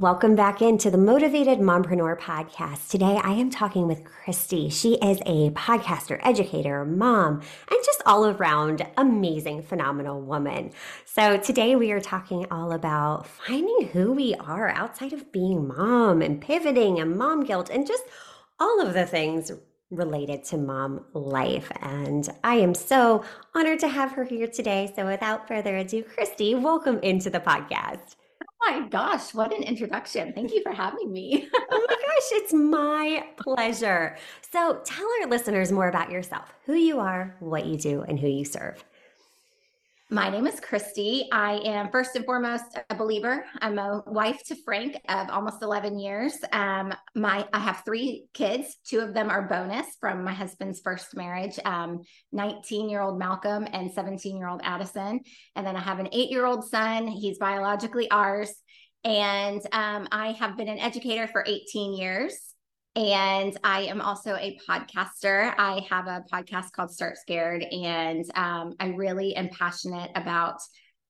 Welcome back into the Motivated Mompreneur podcast. Today I am talking with Chrystie. She is a podcaster, educator, mom, and just all around amazing, phenomenal woman. So today we are talking all about finding who we are outside of being mom and pivoting and mom guilt and just all of the things related to mom life. And I am so honored to have her here today. So without further ado, Chrystie, welcome into the podcast my gosh, what an introduction. Thank you for having me. oh my gosh, it's my pleasure. So tell our listeners more about yourself, who you are, what you do, and who you serve. My name is Chrystie. I am first and foremost a believer. I'm a wife to Frank of almost 11 years. Um, my I have three kids. Two of them are bonus from my husband's first marriage. 19 um, year old Malcolm and 17 year old Addison. And then I have an eight year old son. He's biologically ours. And um, I have been an educator for 18 years. And I am also a podcaster. I have a podcast called Start Scared, and um, I really am passionate about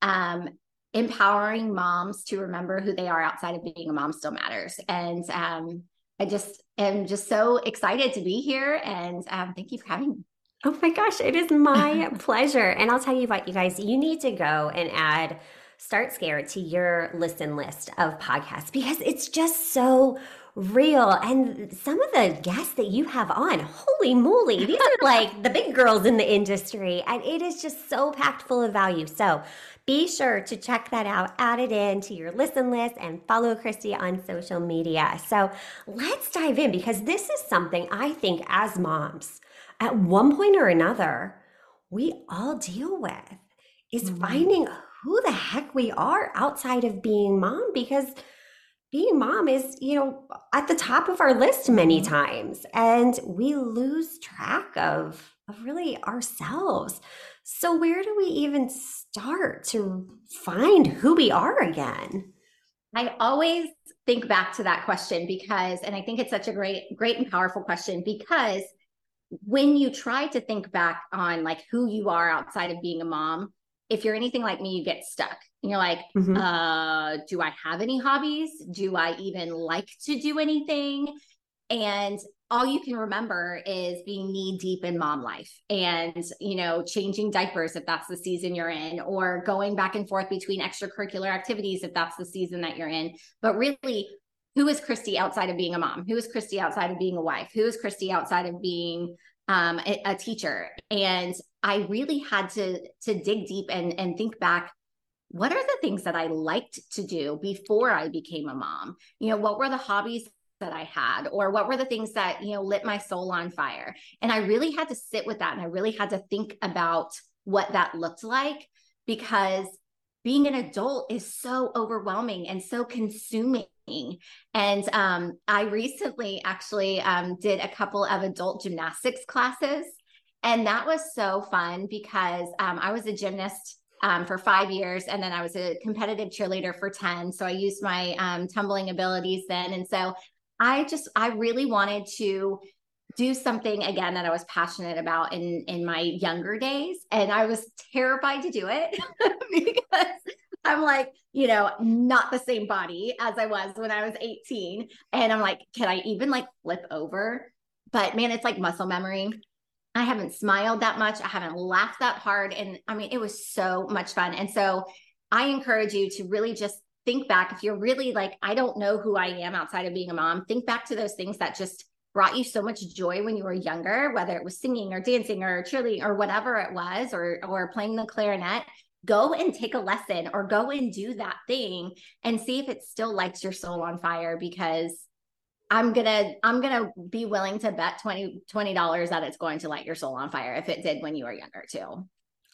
um, empowering moms to remember who they are outside of being a mom still matters. And um, I just am just so excited to be here. And um, thank you for having me. Oh my gosh, it is my pleasure. And I'll tell you what, you guys, you need to go and add Start Scared to your listen list of podcasts because it's just so real. And some of the guests that you have on, holy moly, these are like the big girls in the industry. And it is just so packed full of value. So be sure to check that out, add it in to your listen list, and follow Chrystie on social media. So let's dive in because this is something I think as moms, at one point or another, we all deal with is mm-hmm. finding who the heck we are outside of being mom because being mom is, you know, at the top of our list many mm-hmm. times and we lose track of of really ourselves. So where do we even start to find who we are again? I always think back to that question because and I think it's such a great great and powerful question because when you try to think back on like who you are outside of being a mom, if you're anything like me, you get stuck. And you're like, mm-hmm. uh, do I have any hobbies? Do I even like to do anything? And all you can remember is being knee deep in mom life and, you know, changing diapers if that's the season you're in, or going back and forth between extracurricular activities if that's the season that you're in. But really, who is Chrystie outside of being a mom? Who is Chrystie outside of being a wife? Who is Chrystie outside of being um, a, a teacher? And I really had to to dig deep and and think back what are the things that I liked to do before I became a mom? You know, what were the hobbies that I had, or what were the things that, you know, lit my soul on fire? And I really had to sit with that and I really had to think about what that looked like because being an adult is so overwhelming and so consuming. And um, I recently actually um, did a couple of adult gymnastics classes. And that was so fun because um, I was a gymnast um, for five years. And then I was a competitive cheerleader for 10. So I used my um, tumbling abilities then. And so I just, I really wanted to do something again that I was passionate about in in my younger days and I was terrified to do it like, you know, not the same body as I was when I was 18 and I'm like, can I even like flip over? But man, it's like muscle memory. I haven't smiled that much. I haven't laughed that hard. And I mean, it was so much fun. And so I encourage you to really just think back. If you're really like, I don't know who I am outside of being a mom, think back to those things that just brought you so much joy when you were younger, whether it was singing or dancing or cheerleading or whatever it was, or or playing the clarinet. Go and take a lesson or go and do that thing and see if it still lights your soul on fire because I'm gonna I'm gonna be willing to bet 20 dollars that it's going to light your soul on fire if it did when you were younger too.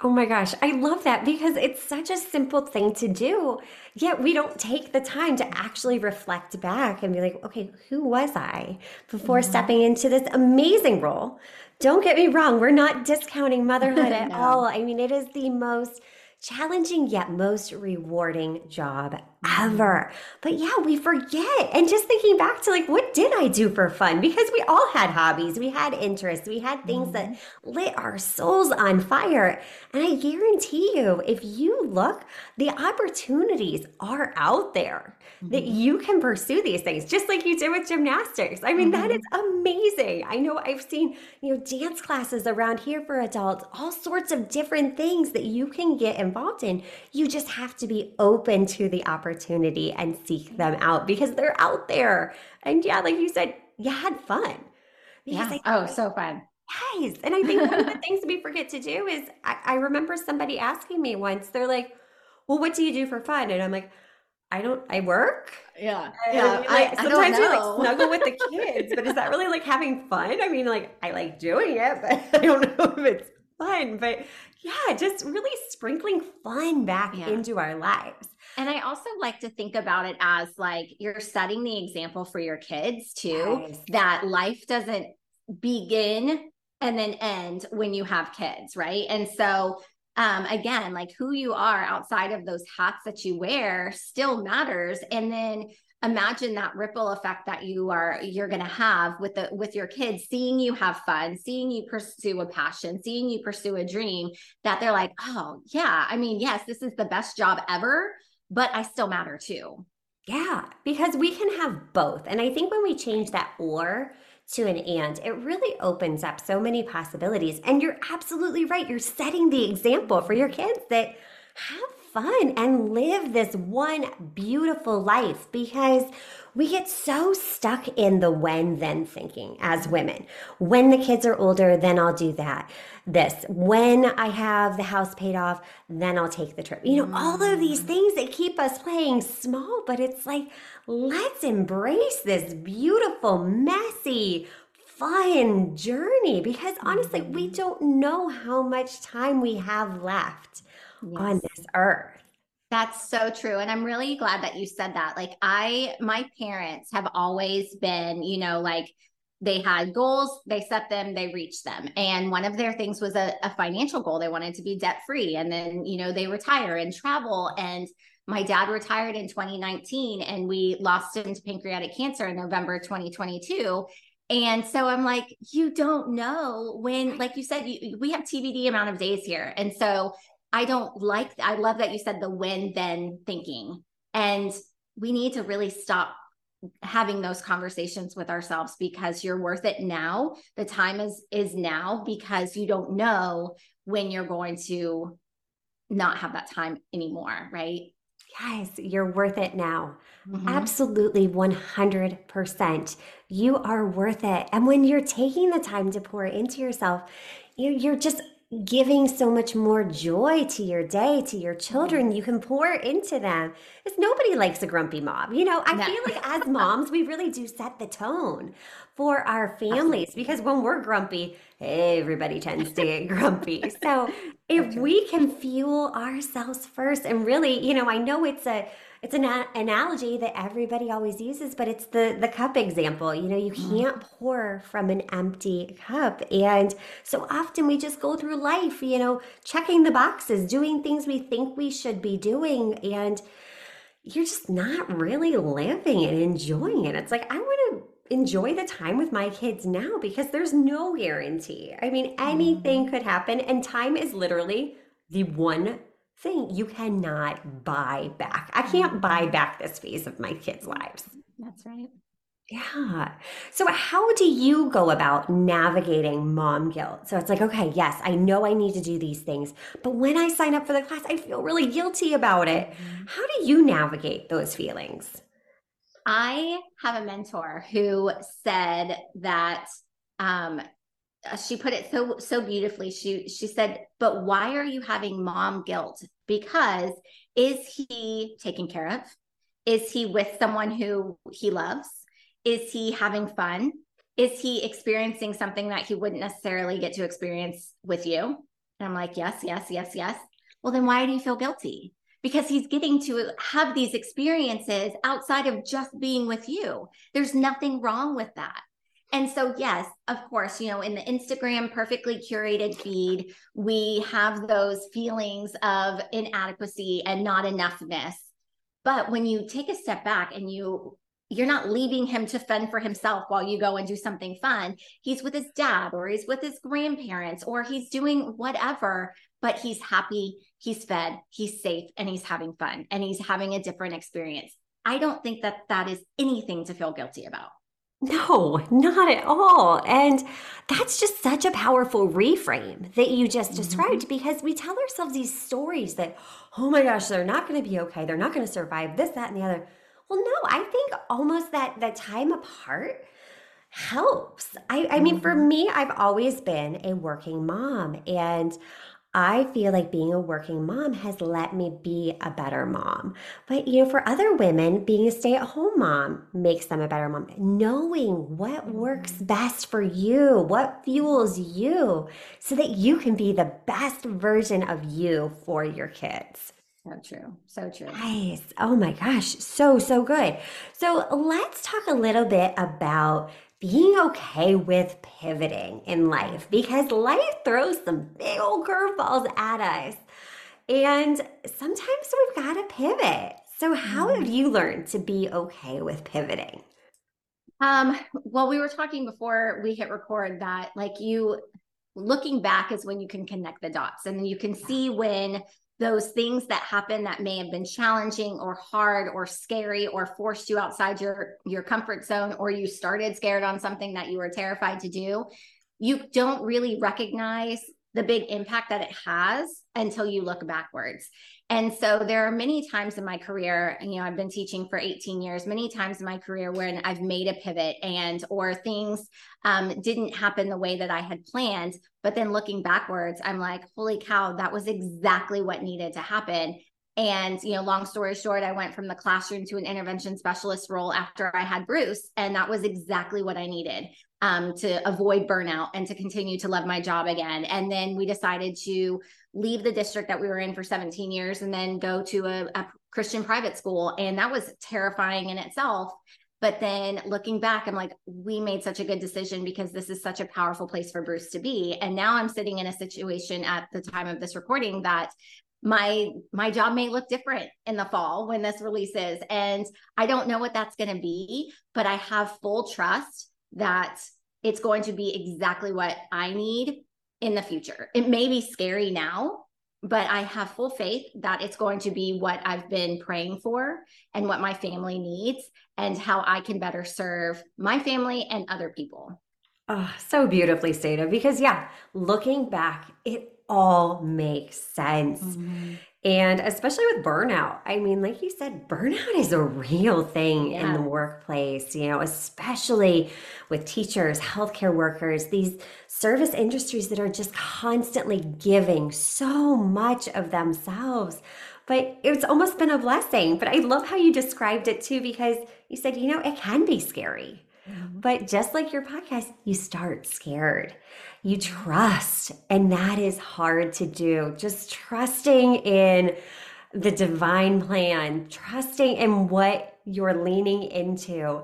Oh my gosh, I love that because it's such a simple thing to do. Yet we don't take the time to actually reflect back and be like, okay, who was I before mm-hmm. stepping into this amazing role? Don't get me wrong, we're not discounting motherhood at no. all. I mean, it is the most challenging yet most rewarding job ever. But yeah, we forget. And just thinking back to like, what did I do for fun? Because we all had hobbies, we had interests, we had things mm-hmm. that lit our souls on fire. And I guarantee you, if you look, the opportunities are out there mm-hmm. that you can pursue these things, just like you did with gymnastics. I mean, mm-hmm. that is amazing. I know I've seen, you know, dance classes around here for adults, all sorts of different things that you can get involved in. You just have to be open to the opportunity opportunity and seek them out because they're out there. And yeah, like you said, you had fun. Because yeah. oh, so fun. Yes. And I think one of the things we forget to do is I, I remember somebody asking me once, they're like, well, what do you do for fun? And I'm like, I don't. I work. Yeah, and yeah. Like, I, sometimes I we like snuggle with the kids, but is that really like having fun? I mean, like I like doing it, but I don't know if it's fun. But yeah, just really sprinkling fun back yeah. into our lives. And I also like to think about it as like you're setting the example for your kids too, yes. that life doesn't begin and then end when you have kids, right? And so um again, like who you are outside of those hats that you wear still matters and then imagine that ripple effect that you are you're going to have with the with your kids seeing you have fun seeing you pursue a passion seeing you pursue a dream that they're like oh yeah i mean yes this is the best job ever but I still matter too. Yeah, because we can have both. And I think when we change that or to an and, it really opens up so many possibilities. And you're absolutely right. You're setting the example for your kids that have fun and live this one beautiful life because we get so stuck in the when then thinking as women. When the kids are older, then I'll do that. This. When I have the house paid off, then I'll take the trip. You know, all of these mm. things that keep us playing small, but it's like, let's embrace this beautiful, messy, fun journey because honestly, we mm-hmm. don't know how much time we have left yes. on this earth. That's so true. And I'm really glad that you said that. Like, I, my parents have always been, you know, like they had goals, they set them, they reached them. And one of their things was a, a financial goal. They wanted to be debt free. And then, you know, they retire and travel. And my dad retired in 2019 and we lost him to pancreatic cancer in November 2022. And so I'm like, you don't know when, like you said, you, we have TBD amount of days here. And so I don't like, I love that you said the when then thinking. And we need to really stop having those conversations with ourselves because you're worth it now. The time is is now because you don't know when you're going to not have that time anymore, right? Yes, you're worth it now. Mm-hmm. Absolutely 100%. You are worth it. And when you're taking the time to pour into yourself, you're just giving so much more joy to your day, to your children. You can pour into them. Because nobody likes a grumpy mom. You know, I no. feel like as moms, we really do set the tone for our families Absolutely. because when we're grumpy, everybody tends to get grumpy. So if we can fuel ourselves first and really, you know, I know it's a it's an a- analogy that everybody always uses, but it's the the cup example. You know, you mm-hmm. can't pour from an empty cup, and so often we just go through life, you know, checking the boxes, doing things we think we should be doing, and you're just not really living and enjoying it. It's like I want to enjoy the time with my kids now because there's no guarantee. I mean, anything mm-hmm. could happen, and time is literally the one thing you cannot buy back. I can't buy mm-hmm. back this phase of my kids' lives. That's right. Yeah. So, how do you go about navigating mom guilt? So, it's like, okay, yes, I know I need to do these things, but when I sign up for the class, I feel really guilty about it. Mm-hmm. How do you navigate those feelings? I have a mentor who said that um, Uh, she put it so so beautifully she she said but why are you having mom guilt because is he taken care of is he with someone who he loves is he having fun is he experiencing something that he wouldn't necessarily get to experience with you And I'm like, yes, yes, yes, yes. Well, then why do you feel guilty? Because he's getting to have these experiences outside of just being with you. There's nothing wrong with that. And so, yes, of course, you know, in the Instagram perfectly curated feed, we have those feelings of inadequacy and not enoughness. But when you take a step back and you you're not leaving him to fend for himself while you go and do something fun. He's with his dad or he's with his grandparents or he's doing whatever, but he's happy, he's fed, he's safe, and he's having fun and he's having a different experience. I don't think that that is anything to feel guilty about. No, not at all. And that's just such a powerful reframe that you just described mm-hmm. because we tell ourselves these stories that, oh my gosh, they're not going to be okay. They're not going to survive this, that, and the other. Well, no, I think almost that that time apart helps. I, I mean, for mm-hmm. me, I've always been a working mom and I feel like being a working mom has let me be a better mom. But, you know, for other women, being a stay at home mom makes them a better mom. Knowing what works mm-hmm. best for you, what fuels you, so that you can be the best version of you for your kids. So true. So true. Nice. Oh my gosh. So, so good. So let's talk a little bit about being okay with pivoting in life because life throws some big old curveballs at us. And sometimes we've got to pivot. So, how have mm-hmm. you learned to be okay with pivoting? Um, well, we were talking before we hit record that like you looking back is when you can connect the dots and you can see when those things that happen that may have been challenging or hard or scary or forced you outside your your comfort zone or you started scared on something that you were terrified to do you don't really recognize the big impact that it has until you look backwards and so there are many times in my career, you know, I've been teaching for 18 years, many times in my career when I've made a pivot and or things um, didn't happen the way that I had planned. But then looking backwards, I'm like, holy cow, that was exactly what needed to happen. And, you know, long story short, I went from the classroom to an intervention specialist role after I had Bruce. And that was exactly what I needed um, to avoid burnout and to continue to love my job again. And then we decided to leave the district that we were in for 17 years and then go to a, a Christian private school. And that was terrifying in itself. But then looking back, I'm like, we made such a good decision because this is such a powerful place for Bruce to be. And now I'm sitting in a situation at the time of this recording that my my job may look different in the fall when this releases and i don't know what that's going to be but i have full trust that it's going to be exactly what i need in the future. It may be scary now, but I have full faith that it's going to be what I've been praying for and what my family needs and how I can better serve my family and other people. Oh, so beautifully stated because, yeah, looking back, it all makes sense. Mm-hmm. And especially with burnout, I mean, like you said, burnout is a real thing yeah. in the workplace, you know, especially with teachers, healthcare workers, these service industries that are just constantly giving so much of themselves. But it's almost been a blessing. But I love how you described it too, because you said, you know, it can be scary. Mm-hmm. But just like your podcast, you start scared you trust. And that is hard to do. Just trusting in the divine plan, trusting in what you're leaning into.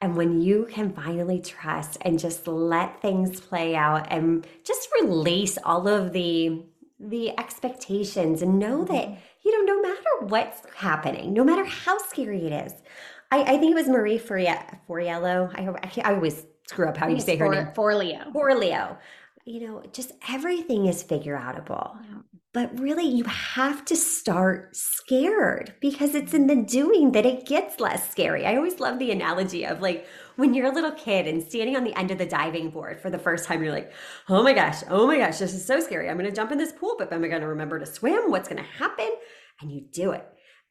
And when you can finally trust and just let things play out and just release all of the the expectations and know that you know no matter what's happening, no matter how scary it is. I, I think it was Marie Forleo. I, I always screw up how you say her for, name. Forleo. Forleo you know, just everything is figure outable. But really, you have to start scared because it's in the doing that it gets less scary. I always love the analogy of like when you're a little kid and standing on the end of the diving board for the first time, you're like, oh my gosh, oh my gosh, this is so scary. I'm going to jump in this pool, but am I going to remember to swim? What's going to happen? And you do it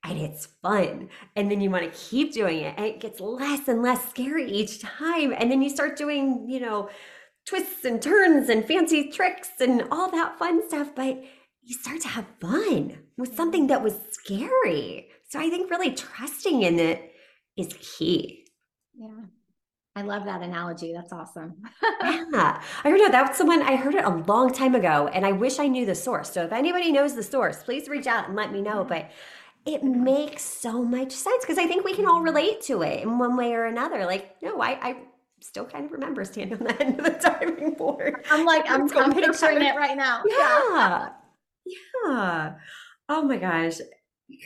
and it's fun. And then you want to keep doing it and it gets less and less scary each time. And then you start doing, you know, twists and turns and fancy tricks and all that fun stuff, but you start to have fun with something that was scary. So I think really trusting in it is key. Yeah. I love that analogy. That's awesome. yeah. I don't oh, know. That's someone I heard it a long time ago, and I wish I knew the source. So if anybody knows the source, please reach out and let me know. But it makes so much sense because I think we can all relate to it in one way or another. Like, no, I, I still kind of remember standing on the end of the diving board. I'm like, I'm, I'm picturing it right now. Yeah. Yeah. Oh my gosh.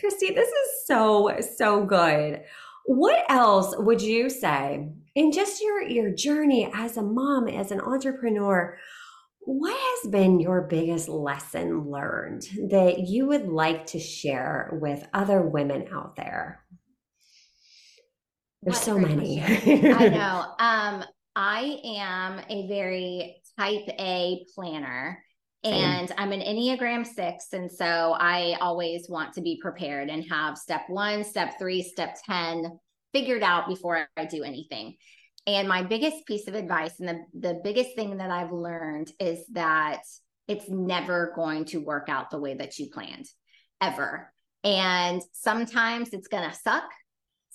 Chrystie, this is so, so good. What else would you say in just your, your journey as a mom, as an entrepreneur? What has been your biggest lesson learned that you would like to share with other women out there? There's so many. I know. Um, I am a very type A planner. And I'm an Enneagram six. And so I always want to be prepared and have step one, step three, step 10 figured out before I do anything. And my biggest piece of advice and the, the biggest thing that I've learned is that it's never going to work out the way that you planned, ever. And sometimes it's going to suck.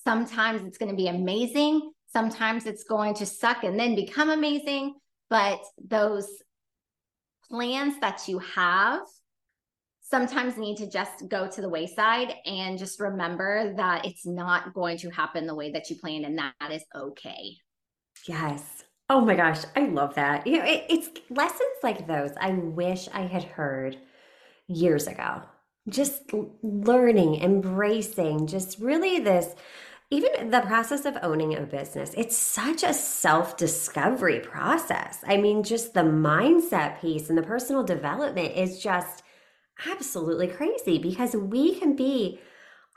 Sometimes it's going to be amazing. Sometimes it's going to suck and then become amazing. But those plans that you have sometimes need to just go to the wayside and just remember that it's not going to happen the way that you planned and that is okay. Yes. Oh my gosh, I love that. You know, it, it's lessons like those I wish I had heard years ago. Just learning, embracing, just really this even the process of owning a business, it's such a self discovery process. I mean, just the mindset piece and the personal development is just absolutely crazy because we can be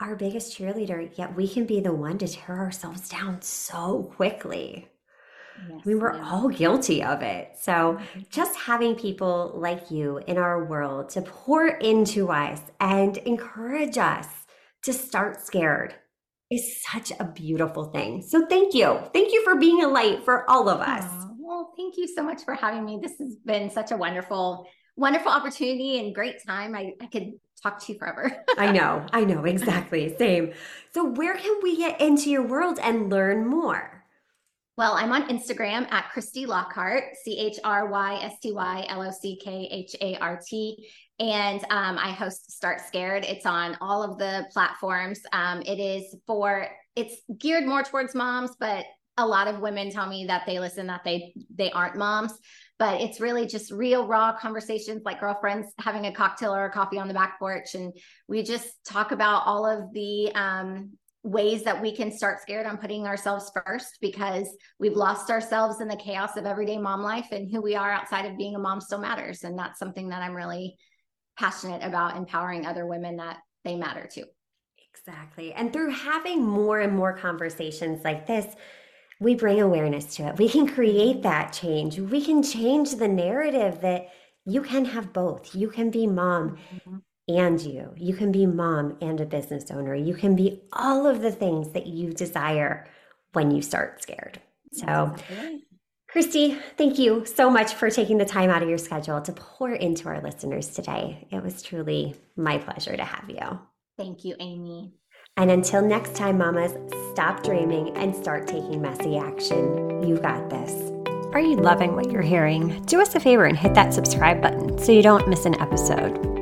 our biggest cheerleader, yet we can be the one to tear ourselves down so quickly. Yes, we were yeah. all guilty of it. So, mm-hmm. just having people like you in our world to pour into us and encourage us to start scared is such a beautiful thing. So thank you. Thank you for being a light for all of us. Aww. Well, thank you so much for having me. This has been such a wonderful, wonderful opportunity and great time. I, I could talk to you forever. I know. I know. Exactly. Same. So where can we get into your world and learn more? Well, I'm on Instagram at Chrystie Lockhart, C H R Y S T Y L O C K H A R T. And um, I host Start Scared. It's on all of the platforms. Um, it is for, it's geared more towards moms, but a lot of women tell me that they listen that they they aren't moms but it's really just real raw conversations like girlfriends having a cocktail or a coffee on the back porch and we just talk about all of the um, ways that we can start scared on putting ourselves first because we've lost ourselves in the chaos of everyday mom life and who we are outside of being a mom still matters. And that's something that i'm really passionate about empowering other women that they matter to. Exactly. And through having more and more conversations like this we bring awareness to it. We can create that change. We can change the narrative that you can have both. You can be mom. Mm-hmm and you. You can be mom and a business owner. You can be all of the things that you desire when you start scared. So, Chrystie, thank you so much for taking the time out of your schedule to pour into our listeners today. It was truly my pleasure to have you. Thank you, Amy. And until next time, mamas, stop dreaming and start taking messy action. You got this. Are you loving what you're hearing? Do us a favor and hit that subscribe button so you don't miss an episode.